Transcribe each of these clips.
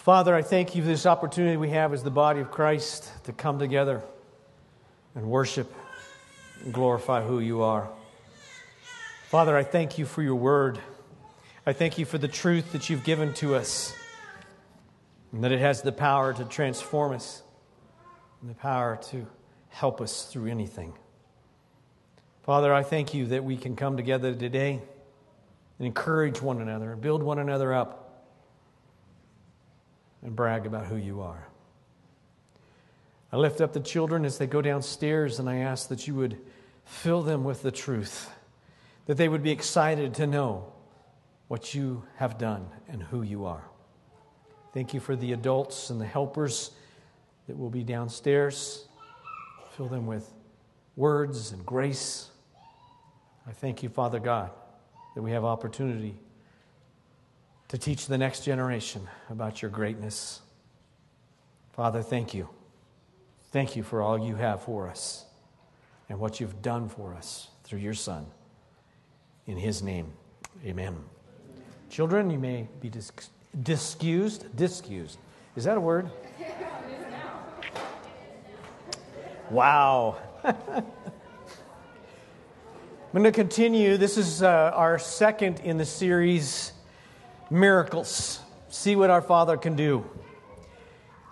Father, I thank you for this opportunity we have as the body of Christ to come together and worship and glorify who you are. Father, I thank you for your word. I thank you for the truth that you've given to us and that it has the power to transform us and the power to help us through anything. Father, I thank you that we can come together today and encourage one another and build one another up and brag about who you are. I lift up the children as they go downstairs and I ask that you would fill them with the truth, that they would be excited to know what you have done and who you are. Thank you for the adults and the helpers that will be downstairs. Fill them with words and grace. I thank you, Father God, that we have opportunity to teach the next generation about your greatness. Father, thank you. Thank you for all you have for us and what you've done for us through your Son. In his name, amen. Children, you may be dis- discused. Discused. Is that a word? Wow. I'm going to continue. This is uh, our second in the series, Miracles. See what our Father can do.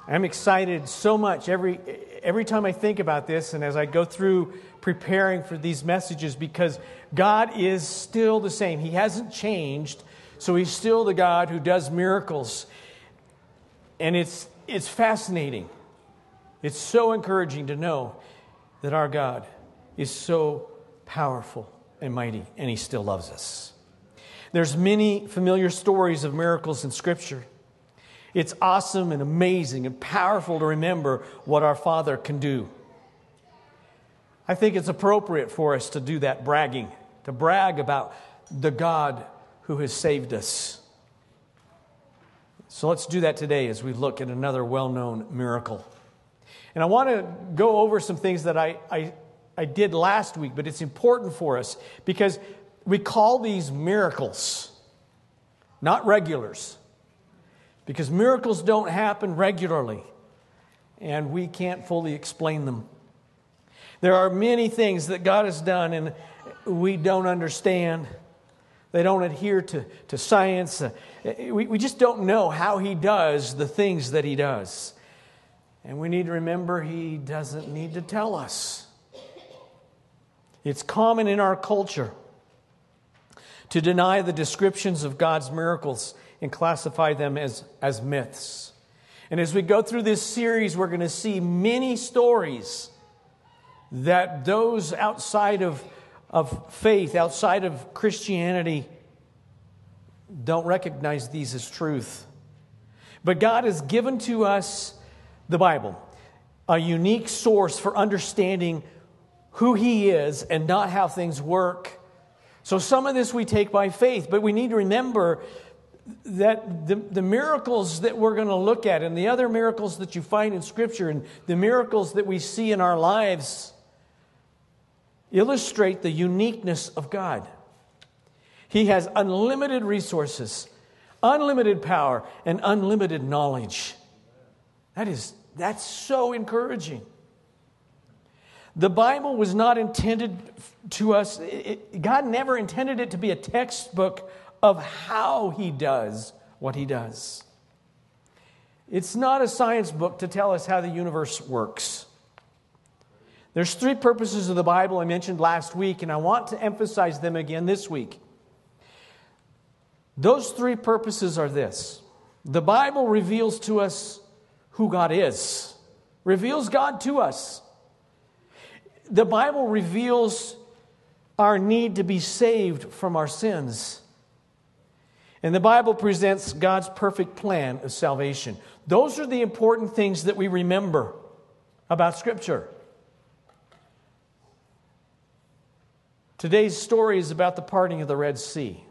I'm excited so much every, every time I think about this and as I go through preparing for these messages because God is still the same. He hasn't changed, so He's still the God who does miracles. And it's, it's fascinating. It's so encouraging to know that our God is so powerful and mighty, and He still loves us. There's many familiar stories of miracles in Scripture. It's awesome and amazing and powerful to remember what our Father can do. I think it's appropriate for us to do that bragging, to brag about the God who has saved us. So let's do that today as we look at another well known miracle. And I want to go over some things that I, I, I did last week, but it's important for us because we call these miracles, not regulars, because miracles don't happen regularly, and we can't fully explain them. There are many things that God has done, and we don't understand. They don't adhere to, to science. Uh, we, we just don't know how He does the things that He does. And we need to remember He doesn't need to tell us. It's common in our culture to deny the descriptions of God's miracles and classify them as, as myths. And as we go through this series, we're going to see many stories that those outside of, of faith, outside of Christianity, don't recognize these as truth. But God has given to us the Bible, a unique source for understanding who He is and not how things work. So, some of this we take by faith, but we need to remember that the, the miracles that we're going to look at and the other miracles that you find in Scripture and the miracles that we see in our lives illustrate the uniqueness of God. He has unlimited resources, unlimited power, and unlimited knowledge. That is that's so encouraging. The Bible was not intended to us, it, God never intended it to be a textbook of how He does what He does. It's not a science book to tell us how the universe works. There's three purposes of the Bible I mentioned last week, and I want to emphasize them again this week. Those three purposes are this the Bible reveals to us who God is, reveals God to us. The Bible reveals our need to be saved from our sins. And the Bible presents God's perfect plan of salvation. Those are the important things that we remember about Scripture. Today's story is about the parting of the Red Sea.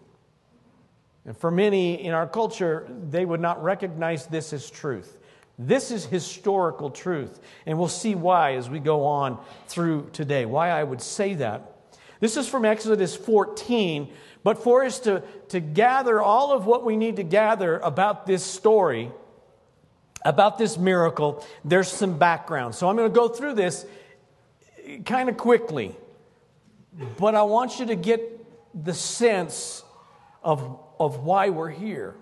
And for many in our culture, they would not recognize this as truth. This is historical truth, and we'll see why as we go on through today, why I would say that. This is from Exodus 14, but for us to, to gather all of what we need to gather about this story, about this miracle, there's some background. So I'm going to go through this kind of quickly, but I want you to get the sense of, of why we're here.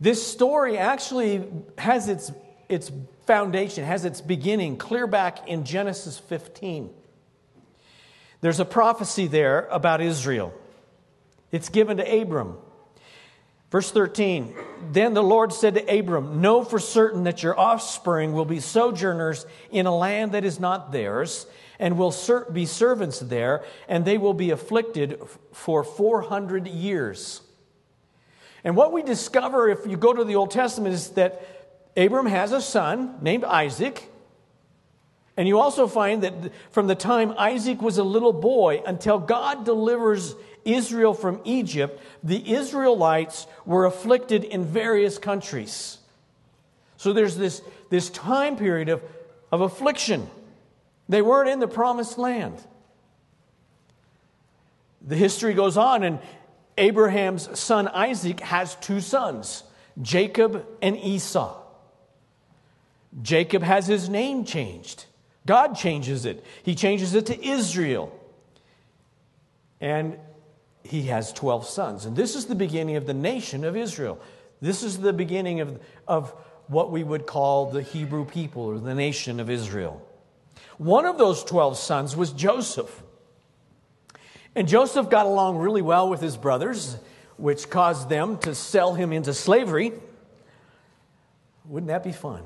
This story actually has its, its foundation, has its beginning clear back in Genesis 15. There's a prophecy there about Israel. It's given to Abram. Verse 13 Then the Lord said to Abram, Know for certain that your offspring will be sojourners in a land that is not theirs, and will be servants there, and they will be afflicted for 400 years. And what we discover if you go to the Old Testament is that Abram has a son named Isaac. And you also find that from the time Isaac was a little boy until God delivers Israel from Egypt, the Israelites were afflicted in various countries. So there's this, this time period of, of affliction. They weren't in the promised land. The history goes on, and Abraham's son Isaac has two sons, Jacob and Esau. Jacob has his name changed. God changes it. He changes it to Israel. And he has 12 sons. And this is the beginning of the nation of Israel. This is the beginning of, of what we would call the Hebrew people or the nation of Israel. One of those 12 sons was Joseph. And Joseph got along really well with his brothers, which caused them to sell him into slavery. Wouldn't that be fun?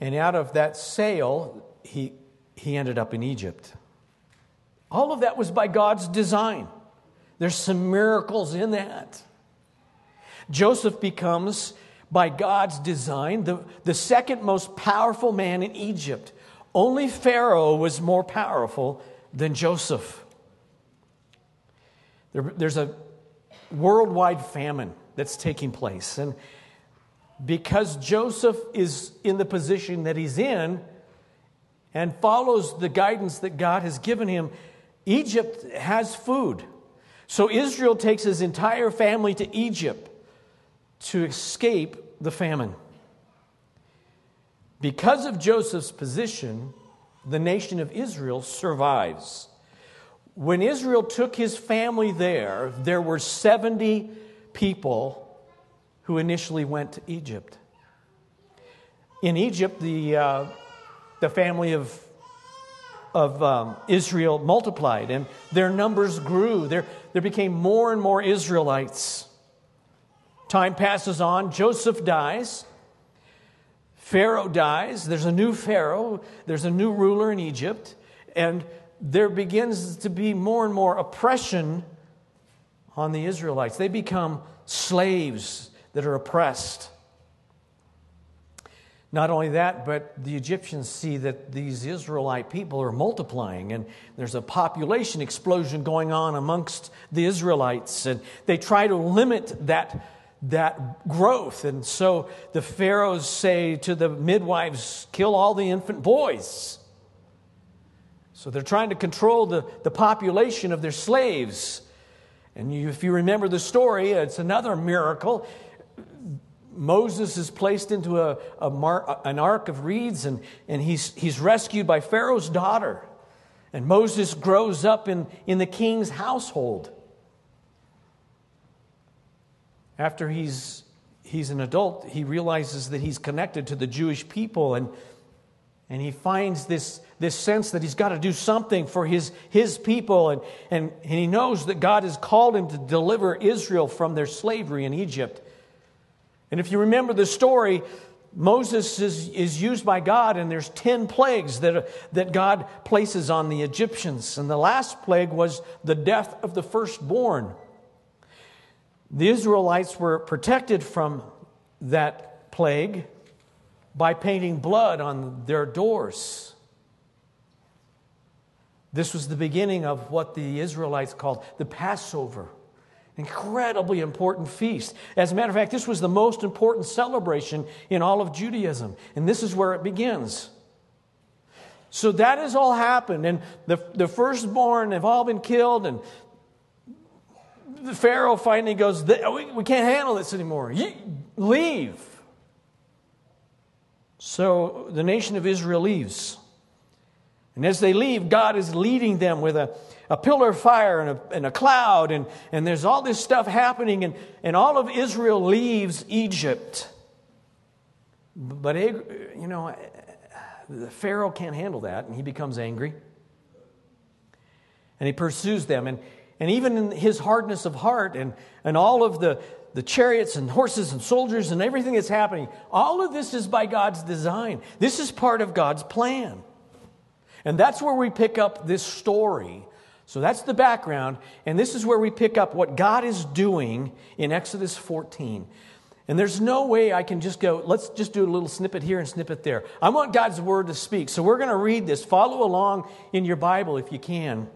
And out of that sale, he, he ended up in Egypt. All of that was by God's design. There's some miracles in that. Joseph becomes, by God's design, the, the second most powerful man in Egypt. Only Pharaoh was more powerful than Joseph. There, there's a worldwide famine that's taking place. And because Joseph is in the position that he's in and follows the guidance that God has given him, Egypt has food. So Israel takes his entire family to Egypt to escape the famine. Because of Joseph's position, the nation of Israel survives. When Israel took his family there, there were 70 people who initially went to Egypt. In Egypt, the, uh, the family of of um, Israel multiplied and their numbers grew. There, there became more and more Israelites. Time passes on, Joseph dies, Pharaoh dies, there's a new Pharaoh, there's a new ruler in Egypt, and there begins to be more and more oppression on the Israelites. They become slaves that are oppressed. Not only that, but the Egyptians see that these Israelite people are multiplying and there's a population explosion going on amongst the Israelites. And they try to limit that, that growth. And so the pharaohs say to the midwives, kill all the infant boys. So they're trying to control the, the population of their slaves. And you, if you remember the story, it's another miracle. Moses is placed into a, a mar, an ark of reeds and, and he's, he's rescued by Pharaoh's daughter. And Moses grows up in, in the king's household. After he's, he's an adult, he realizes that he's connected to the Jewish people and, and he finds this, this sense that he's got to do something for his, his people. And, and, and he knows that God has called him to deliver Israel from their slavery in Egypt. And if you remember the story, Moses is, is used by God, and there's 10 plagues that, that God places on the Egyptians. And the last plague was the death of the firstborn. The Israelites were protected from that plague by painting blood on their doors. This was the beginning of what the Israelites called the Passover. Incredibly important feast. As a matter of fact, this was the most important celebration in all of Judaism. And this is where it begins. So that has all happened. And the, the firstborn have all been killed. And Pharaoh finally goes, We can't handle this anymore. You, leave. So the nation of Israel leaves. And as they leave, God is leading them with a, a pillar of fire and a, and a cloud, and, and there's all this stuff happening, and, and all of Israel leaves Egypt. But, you know, the Pharaoh can't handle that, and he becomes angry. And he pursues them. And, and even in his hardness of heart and, and all of the, the chariots and horses and soldiers and everything that's happening, all of this is by God's design. This is part of God's plan. And that's where we pick up this story. So that's the background. And this is where we pick up what God is doing in Exodus 14. And there's no way I can just go, let's just do a little snippet here and snippet there. I want God's word to speak. So we're going to read this. Follow along in your Bible if you can.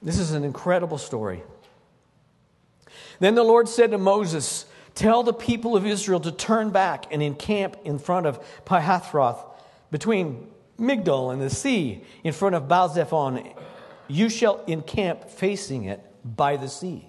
This is an incredible story. Then the Lord said to Moses, Tell the people of Israel to turn back and encamp in front of Pi-hahiroth between Migdol and the sea in front of Baal-zephon. You shall encamp facing it by the sea.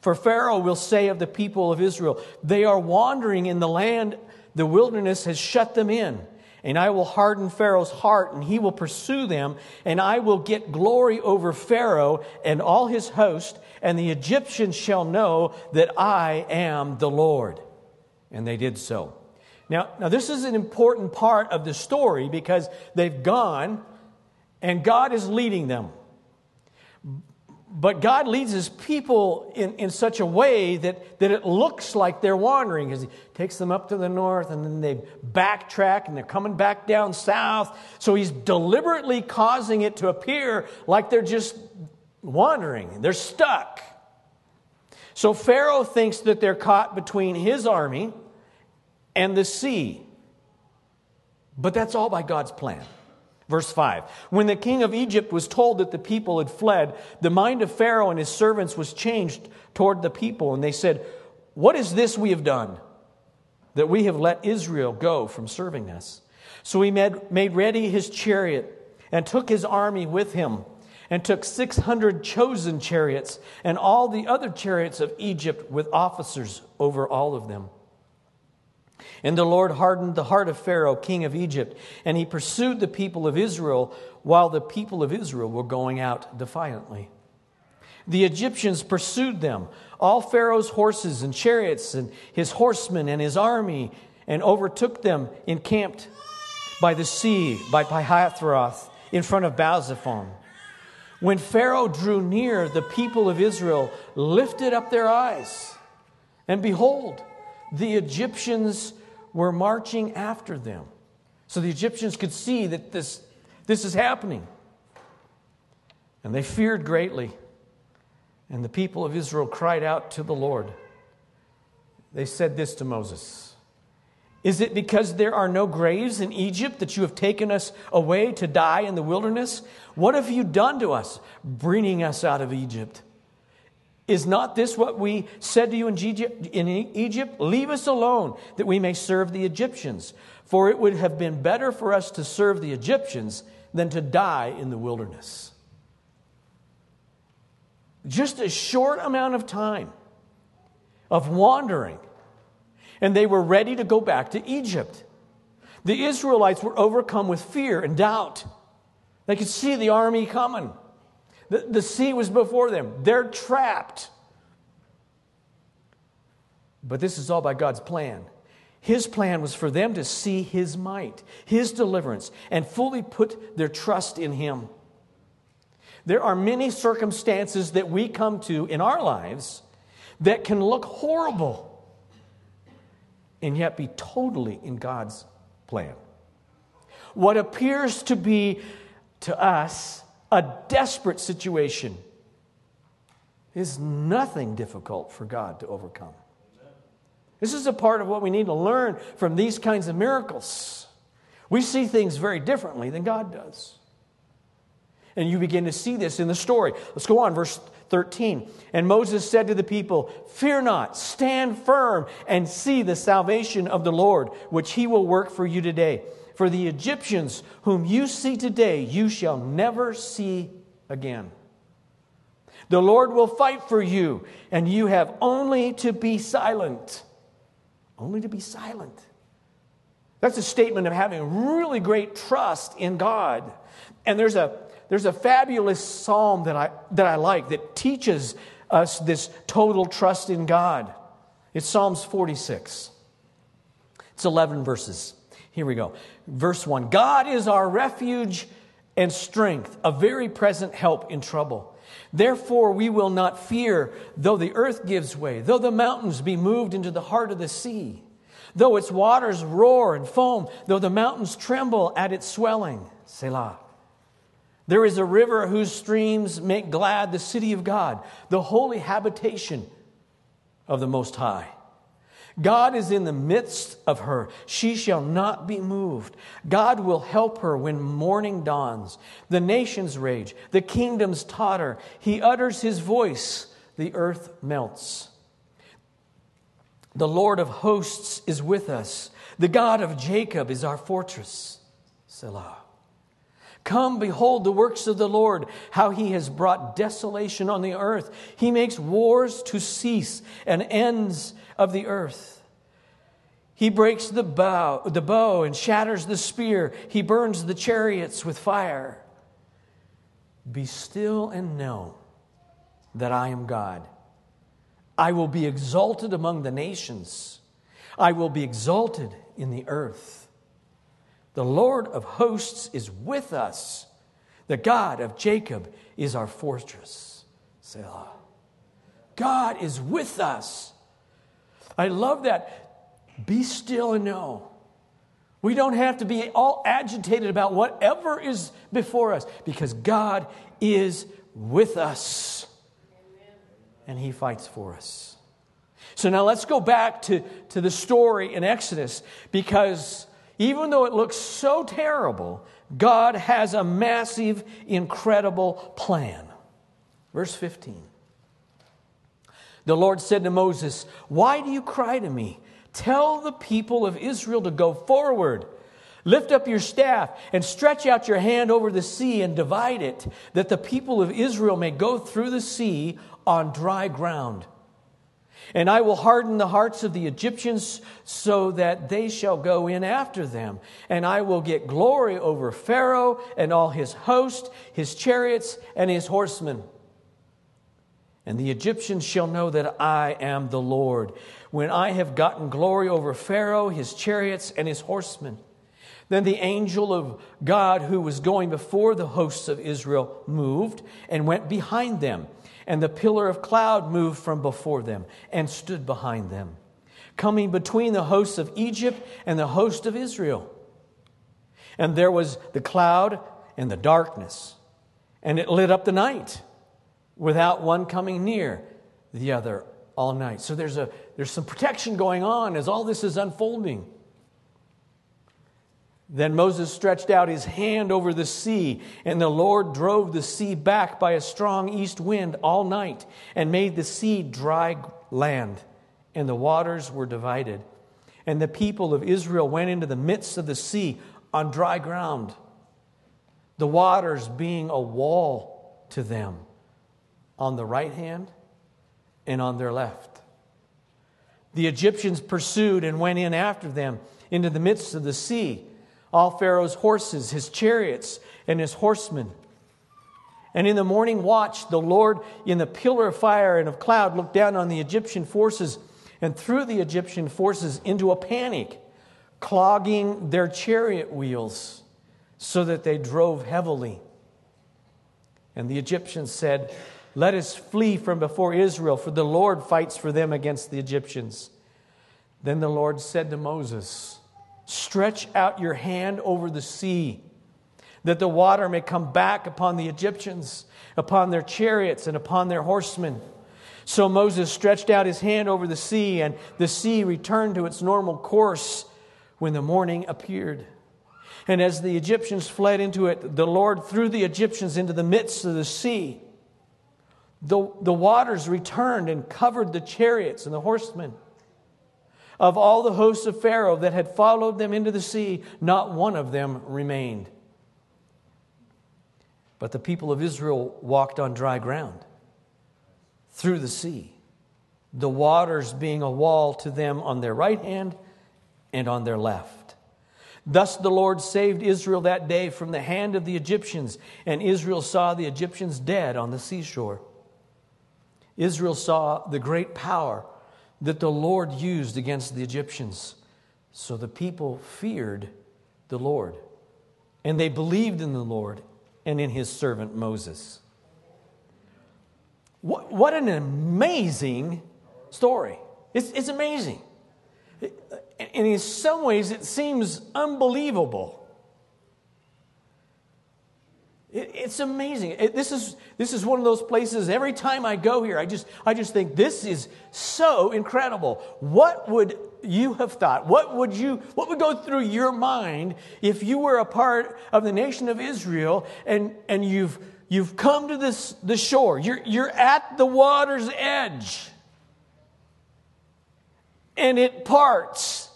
For Pharaoh will say of the people of Israel, They are wandering in the land, the wilderness has shut them in. And I will harden Pharaoh's heart, and he will pursue them, and I will get glory over Pharaoh and all his host, and the Egyptians shall know that I am the Lord. And they did so. Now, now, this is an important part of the story because they've gone and God is leading them. But God leads his people in, in such a way that, that it looks like they're wandering because he takes them up to the north and then they backtrack and they're coming back down south. So he's deliberately causing it to appear like they're just wandering, they're stuck. So Pharaoh thinks that they're caught between his army and the sea. But that's all by God's plan. Verse 5 When the king of Egypt was told that the people had fled, the mind of Pharaoh and his servants was changed toward the people, and they said, What is this we have done? That we have let Israel go from serving us. So he made, made ready his chariot and took his army with him, and took 600 chosen chariots and all the other chariots of Egypt with officers over all of them. And the Lord hardened the heart of Pharaoh, king of Egypt, and he pursued the people of Israel while the people of Israel were going out defiantly. The Egyptians pursued them, all Pharaoh's horses and chariots, and his horsemen and his army, and overtook them encamped by the sea, by Pi-hahiroth, in front of Baal-zephon. When Pharaoh drew near, the people of Israel lifted up their eyes, and behold, the Egyptians were marching after them. So the Egyptians could see that this, this is happening. And they feared greatly. And the people of Israel cried out to the Lord. They said this to Moses Is it because there are no graves in Egypt that you have taken us away to die in the wilderness? What have you done to us, bringing us out of Egypt? Is not this what we said to you in Egypt? Leave us alone that we may serve the Egyptians. For it would have been better for us to serve the Egyptians than to die in the wilderness. Just a short amount of time of wandering, and they were ready to go back to Egypt. The Israelites were overcome with fear and doubt. They could see the army coming. The, the sea was before them. They're trapped. But this is all by God's plan. His plan was for them to see His might, His deliverance, and fully put their trust in Him. There are many circumstances that we come to in our lives that can look horrible and yet be totally in God's plan. What appears to be to us a desperate situation is nothing difficult for God to overcome. This is a part of what we need to learn from these kinds of miracles. We see things very differently than God does. And you begin to see this in the story. Let's go on, verse 13. And Moses said to the people, Fear not, stand firm, and see the salvation of the Lord, which he will work for you today. For the Egyptians whom you see today, you shall never see again. The Lord will fight for you, and you have only to be silent. Only to be silent. That's a statement of having really great trust in God. And there's a, there's a fabulous psalm that I, that I like that teaches us this total trust in God. It's Psalms 46. It's 11 verses. Here we go. Verse 1 God is our refuge and strength, a very present help in trouble. Therefore, we will not fear, though the earth gives way, though the mountains be moved into the heart of the sea, though its waters roar and foam, though the mountains tremble at its swelling. Selah. There is a river whose streams make glad the city of God, the holy habitation of the Most High. God is in the midst of her. She shall not be moved. God will help her when morning dawns. The nations rage, the kingdoms totter. He utters his voice, the earth melts. The Lord of hosts is with us. The God of Jacob is our fortress. Selah. Come, behold the works of the Lord, how he has brought desolation on the earth. He makes wars to cease and ends of the earth. He breaks the bow, the bow and shatters the spear. He burns the chariots with fire. Be still and know that I am God. I will be exalted among the nations. I will be exalted in the earth. The Lord of hosts is with us. The God of Jacob is our fortress. Selah. God is with us. I love that. Be still and know. We don't have to be all agitated about whatever is before us because God is with us and He fights for us. So now let's go back to, to the story in Exodus because even though it looks so terrible, God has a massive, incredible plan. Verse 15. The Lord said to Moses, Why do you cry to me? Tell the people of Israel to go forward. Lift up your staff and stretch out your hand over the sea and divide it, that the people of Israel may go through the sea on dry ground. And I will harden the hearts of the Egyptians so that they shall go in after them. And I will get glory over Pharaoh and all his host, his chariots, and his horsemen. And the Egyptians shall know that I am the Lord, when I have gotten glory over Pharaoh, his chariots, and his horsemen. Then the angel of God who was going before the hosts of Israel moved and went behind them, and the pillar of cloud moved from before them and stood behind them, coming between the hosts of Egypt and the host of Israel. And there was the cloud and the darkness, and it lit up the night without one coming near the other all night. So there's, a, there's some protection going on as all this is unfolding. Then Moses stretched out his hand over the sea, and the Lord drove the sea back by a strong east wind all night, and made the sea dry land, and the waters were divided. And the people of Israel went into the midst of the sea on dry ground, the waters being a wall to them on the right hand and on their left. The Egyptians pursued and went in after them into the midst of the sea, all Pharaoh's horses, his chariots, and his horsemen. And in the morning watch, the Lord, in the pillar of fire and of cloud, looked down on the Egyptian forces and threw the Egyptian forces into a panic, clogging their chariot wheels so that they drove heavily. And the Egyptians said, let us flee from before Israel, for the Lord fights for them against the Egyptians. Then the Lord said to Moses, Stretch out your hand over the sea, that the water may come back upon the Egyptians, upon their chariots, and upon their horsemen. So Moses stretched out his hand over the sea, and the sea returned to its normal course when the morning appeared. And as the Egyptians fled into it, the Lord threw the Egyptians into the midst of the sea the, the waters returned and covered the chariots and the horsemen. Of all the hosts of Pharaoh that had followed them into the sea, not one of them remained. But the people of Israel walked on dry ground. through the sea, the waters being a wall to them on their right hand and on their left. Thus the Lord saved Israel that day from the hand of the Egyptians, and Israel saw the Egyptians dead on the seashore. Israel saw the great power that the Lord used against the Egyptians. So the people feared the Lord, and they believed in the Lord and in his servant Moses. What, what an amazing story! It's, it's amazing. And in some ways, it seems unbelievable. It's amazing. This is, this is one of those places, every time I go here, I just, I just think this is so incredible. What would you have thought? What would, you, what would go through your mind if you were a part of the nation of Israel and, and you've, you've come to this, the shore? You're, you're at the water's edge and it parts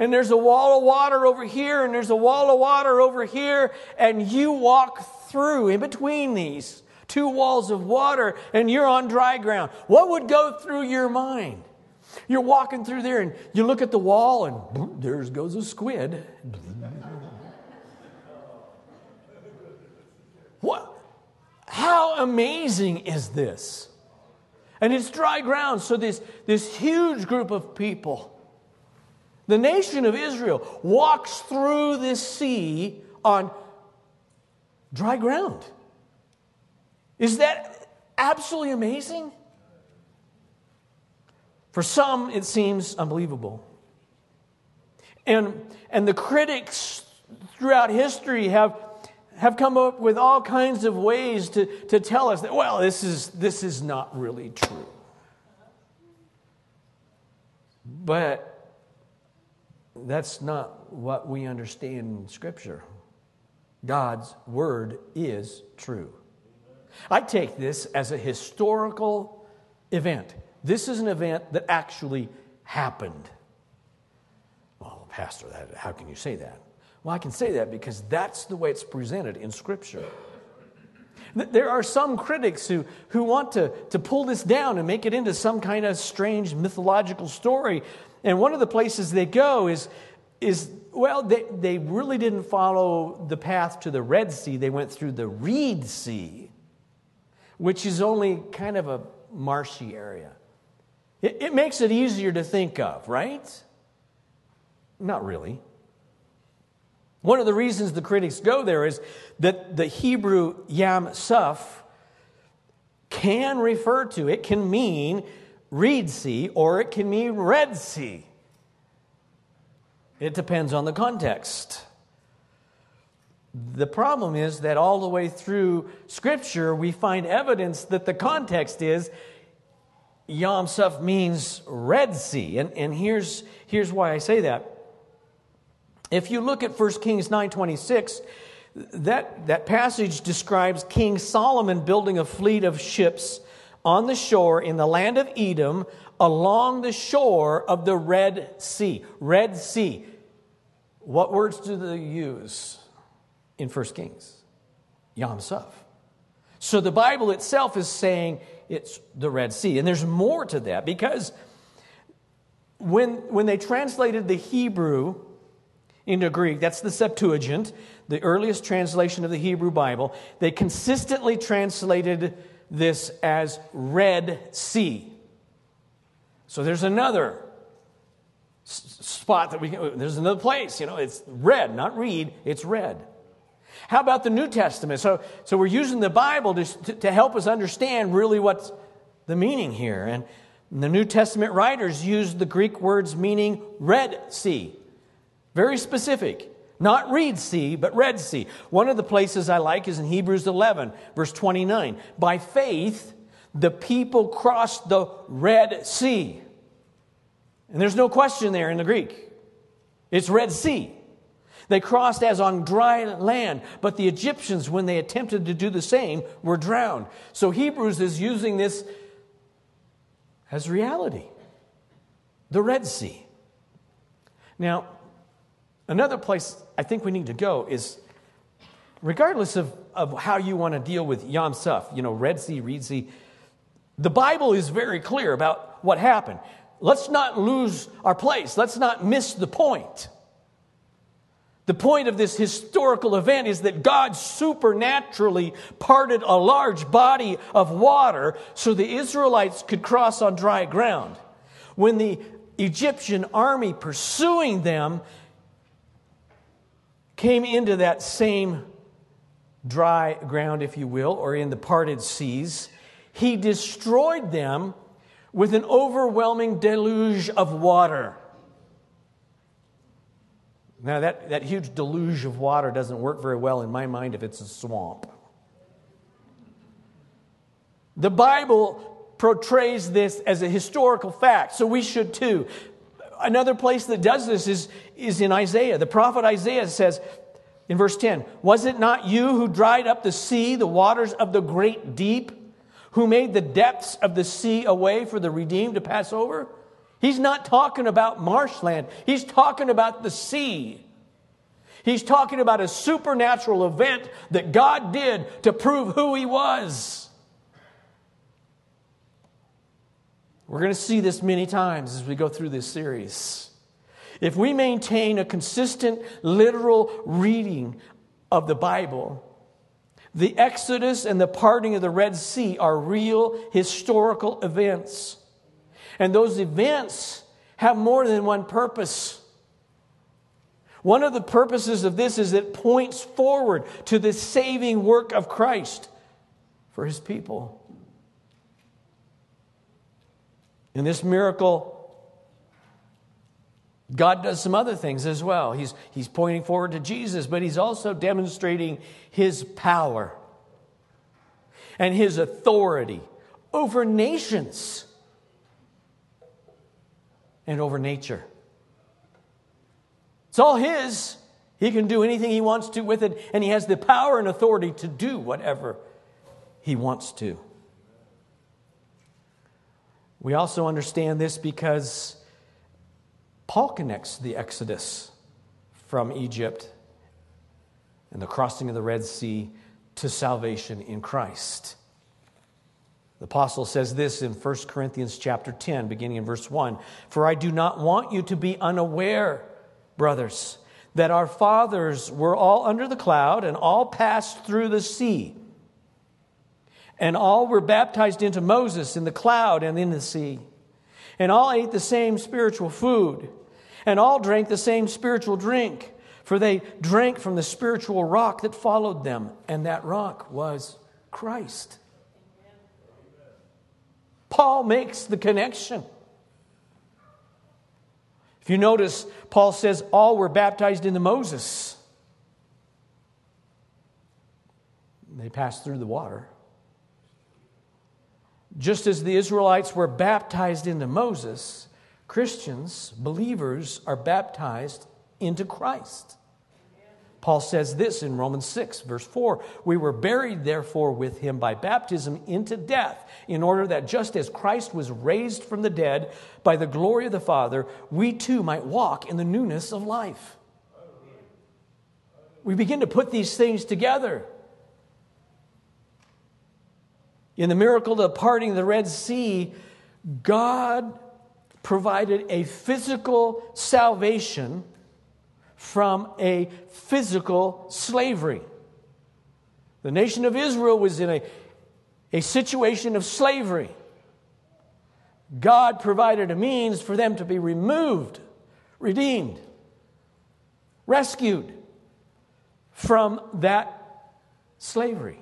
and there's a wall of water over here, and there's a wall of water over here, and you walk through in between these two walls of water, and you're on dry ground. What would go through your mind? You're walking through there, and you look at the wall, and boom, there goes a squid. what? How amazing is this? And it's dry ground, so this, this huge group of people the nation of Israel walks through this sea on dry ground. Is that absolutely amazing? For some, it seems unbelievable. And, and the critics throughout history have, have come up with all kinds of ways to, to tell us that, well, this is, this is not really true. But that's not what we understand in Scripture. God's word is true. I take this as a historical event. This is an event that actually happened. Well, Pastor, that, how can you say that? Well, I can say that because that's the way it's presented in Scripture. There are some critics who, who want to, to pull this down and make it into some kind of strange mythological story and one of the places they go is, is well, they, they really didn't follow the path to the Red Sea. They went through the Reed Sea, which is only kind of a marshy area. It, it makes it easier to think of, right? Not really. One of the reasons the critics go there is that the Hebrew Yam Suf can refer to, it can mean Reed Sea or it can mean Red Sea. It depends on the context. The problem is that all the way through Scripture, we find evidence that the context is Yam Suf means Red Sea. And, and here's, here's why I say that. If you look at 1 Kings 9.26, that, that passage describes King Solomon building a fleet of ships on the shore in the land of Edom along the shore of the Red Sea. Red Sea. What words do they use in 1 Kings? Yam Suf. So the Bible itself is saying it's the Red Sea. And there's more to that because when, when they translated the Hebrew into Greek, that's the Septuagint, the earliest translation of the Hebrew Bible, they consistently translated this as Red Sea. So there's another spot that we can, there's another place, you know, it's red, not read, it's red. How about the New Testament? So, so we're using the Bible to, to, help us understand really what's the meaning here. And the New Testament writers used the Greek words meaning Red Sea. Very specific. Not Reed Sea, but Red Sea. One of the places I like is in Hebrews 11, verse 29. By faith, the people crossed the Red Sea. And there's no question there in the Greek. It's Red Sea. They crossed as on dry land, but the Egyptians, when they attempted to do the same, were drowned. So Hebrews is using this as reality the Red Sea. Now, Another place I think we need to go is regardless of, of how you want to deal with Yam Suf, you know, Red Sea, Reed Sea, The Bible is very clear about what happened. Let's not lose our place. Let's not miss the point. The point of this historical event is that God supernaturally parted a large body of water so the Israelites could cross on dry ground. When the Egyptian army pursuing them came into that same dry ground, if you will, or in the parted seas, he destroyed them with an overwhelming deluge of water. Now, that, that huge deluge of water doesn't work very well in my mind if it's a swamp. The Bible portrays this as a historical fact, so we should too. Another place that does this is, is in Isaiah. The prophet Isaiah says in verse 10 Was it not you who dried up the sea, the waters of the great deep, who made the depths of the sea a way for the redeemed to pass over? He's not talking about marshland, he's talking about the sea. He's talking about a supernatural event that God did to prove who He was. We're going to see this many times as we go through this series. If we maintain a consistent literal reading of the Bible, the Exodus and the parting of the Red Sea are real historical events. And those events have more than one purpose. One of the purposes of this is it points forward to the saving work of Christ for his people. In this miracle, God does some other things as well. He's, he's pointing forward to Jesus, but he's also demonstrating his power and his authority over nations and over nature. It's all His. He can do anything He wants to with it, and He has the power and authority to do whatever He wants to. We also understand this because Paul connects the Exodus from Egypt and the crossing of the Red Sea to salvation in Christ. The apostle says this in 1 Corinthians chapter 10 beginning in verse 1, "For I do not want you to be unaware, brothers, that our fathers were all under the cloud and all passed through the sea, and all were baptized into Moses in the cloud and in the sea, and all ate the same spiritual food, and all drank the same spiritual drink, for they drank from the spiritual rock that followed them, and that rock was Christ." Paul makes the connection. If you notice, Paul says all were baptized into Moses. They passed through the water. Just as the Israelites were baptized into Moses, Christians, believers, are baptized into Christ. Paul says this in Romans 6, verse 4 We were buried, therefore, with him by baptism into death, in order that just as Christ was raised from the dead by the glory of the Father, we too might walk in the newness of life. We begin to put these things together. In the miracle of the parting of the Red Sea, God provided a physical salvation from a physical slavery. The nation of Israel was in a, a situation of slavery. God provided a means for them to be removed, redeemed, rescued from that slavery.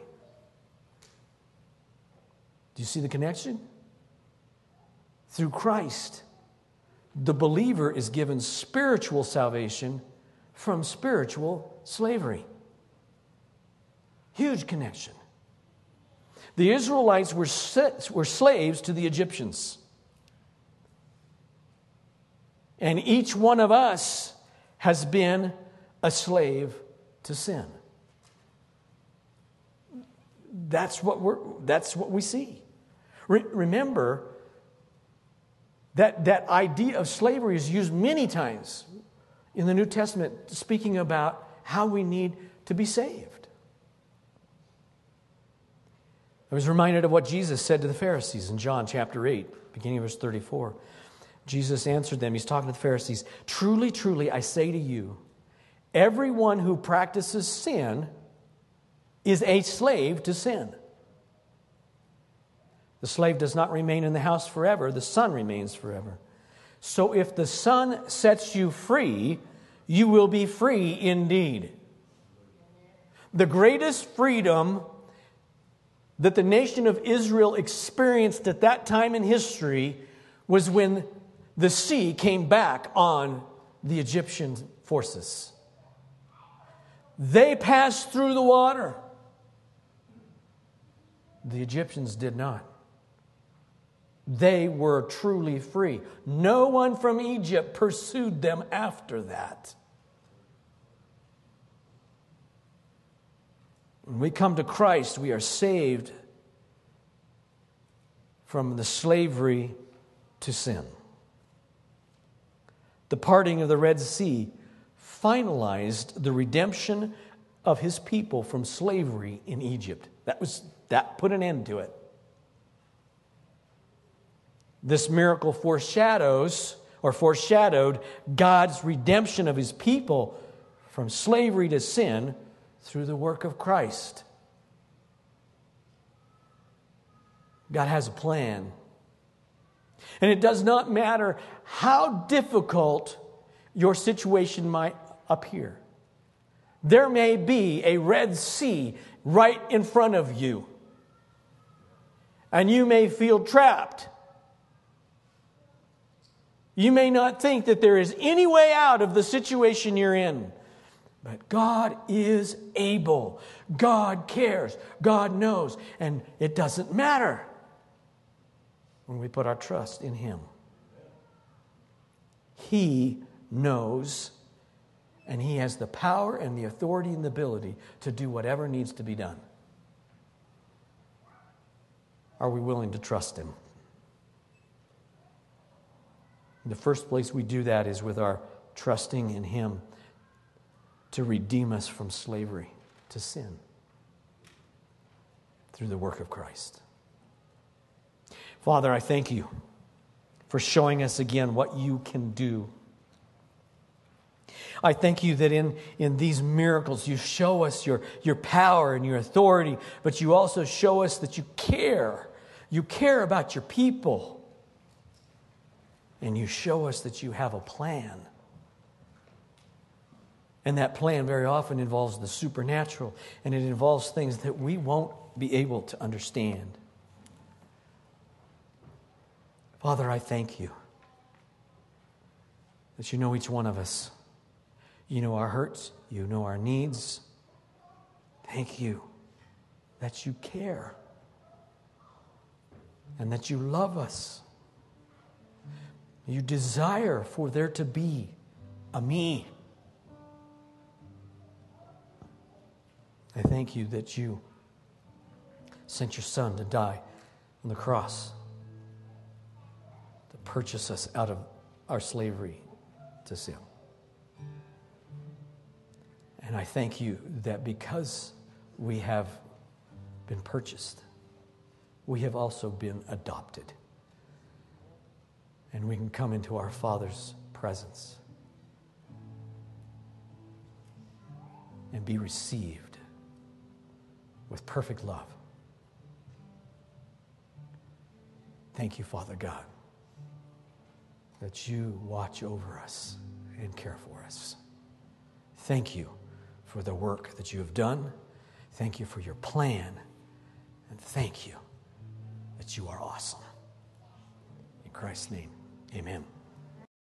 Do you see the connection? Through Christ, the believer is given spiritual salvation from spiritual slavery. Huge connection. The Israelites were, were slaves to the Egyptians. And each one of us has been a slave to sin. That's what, we're, that's what we see. Re- remember that that idea of slavery is used many times in the New Testament speaking about how we need to be saved. I was reminded of what Jesus said to the Pharisees in John chapter 8, beginning of verse 34. Jesus answered them, he's talking to the Pharisees Truly, truly, I say to you, everyone who practices sin is a slave to sin. The slave does not remain in the house forever, the son remains forever. So if the son sets you free, you will be free indeed. The greatest freedom that the nation of Israel experienced at that time in history was when the sea came back on the Egyptian forces. They passed through the water. The Egyptians did not. They were truly free. No one from Egypt pursued them after that. When we come to Christ, we are saved from the slavery to sin. The parting of the Red Sea finalized the redemption of his people from slavery in Egypt. That was that put an end to it. This miracle foreshadows or foreshadowed God's redemption of his people from slavery to sin through the work of Christ. God has a plan. And it does not matter how difficult your situation might appear. There may be a Red Sea right in front of you, and you may feel trapped. You may not think that there is any way out of the situation you're in. But God is able. God cares. God knows. And it doesn't matter when we put our trust in Him. He knows, and He has the power and the authority and the ability to do whatever needs to be done. Are we willing to trust Him? The first place we do that is with our trusting in Him to redeem us from slavery to sin through the work of Christ. Father, I thank you for showing us again what you can do. I thank you that in, in these miracles you show us your, your power and your authority, but you also show us that you care. You care about your people. And you show us that you have a plan and that plan very often involves the supernatural, and it involves things that we won't be able to understand. Father, I thank you that you know each one of us. You know our hurts, you know our needs. Thank you that you care and that you love us. You desire for there to be a me I thank you that you sent your Son to die on the cross to purchase us out of our slavery to sin. And I thank you that because we have been purchased, we have also been adopted. And we can come into our Father's presence and be received with perfect love. Thank you, Father God, that you watch over us and care for us. Thank you for the work that you have done. Thank you for your plan. And thank you that you are awesome. In Christ's name, amen.